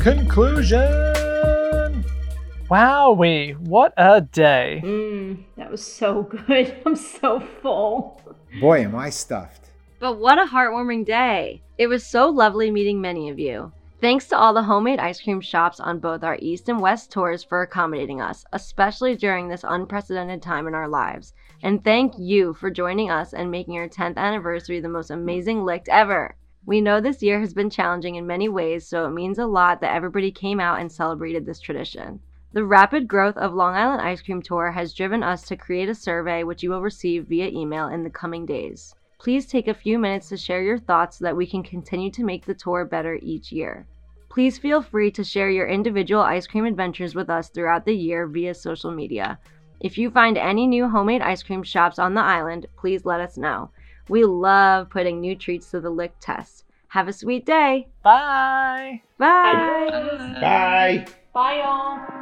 conclusion. Wowee, what a day. Mmm, that was so good. I'm so full. Boy, am I stuffed. But what a heartwarming day! It was so lovely meeting many of you. Thanks to all the homemade ice cream shops on both our East and West tours for accommodating us, especially during this unprecedented time in our lives. And thank you for joining us and making our 10th anniversary the most amazing LIICT ever. We know this year has been challenging in many ways, so it means a lot that everybody came out and celebrated this tradition. The rapid growth of Long Island Ice Cream Tour has driven us to create a survey which you will receive via email in the coming days. Please take a few minutes to share your thoughts so that we can continue to make the tour better each year. Please feel free to share your individual ice cream adventures with us throughout the year via social media. If you find any new homemade ice cream shops on the island, please let us know. We love putting new treats to the lick test. Have a sweet day. Bye. Bye. Bye. Bye, y'all.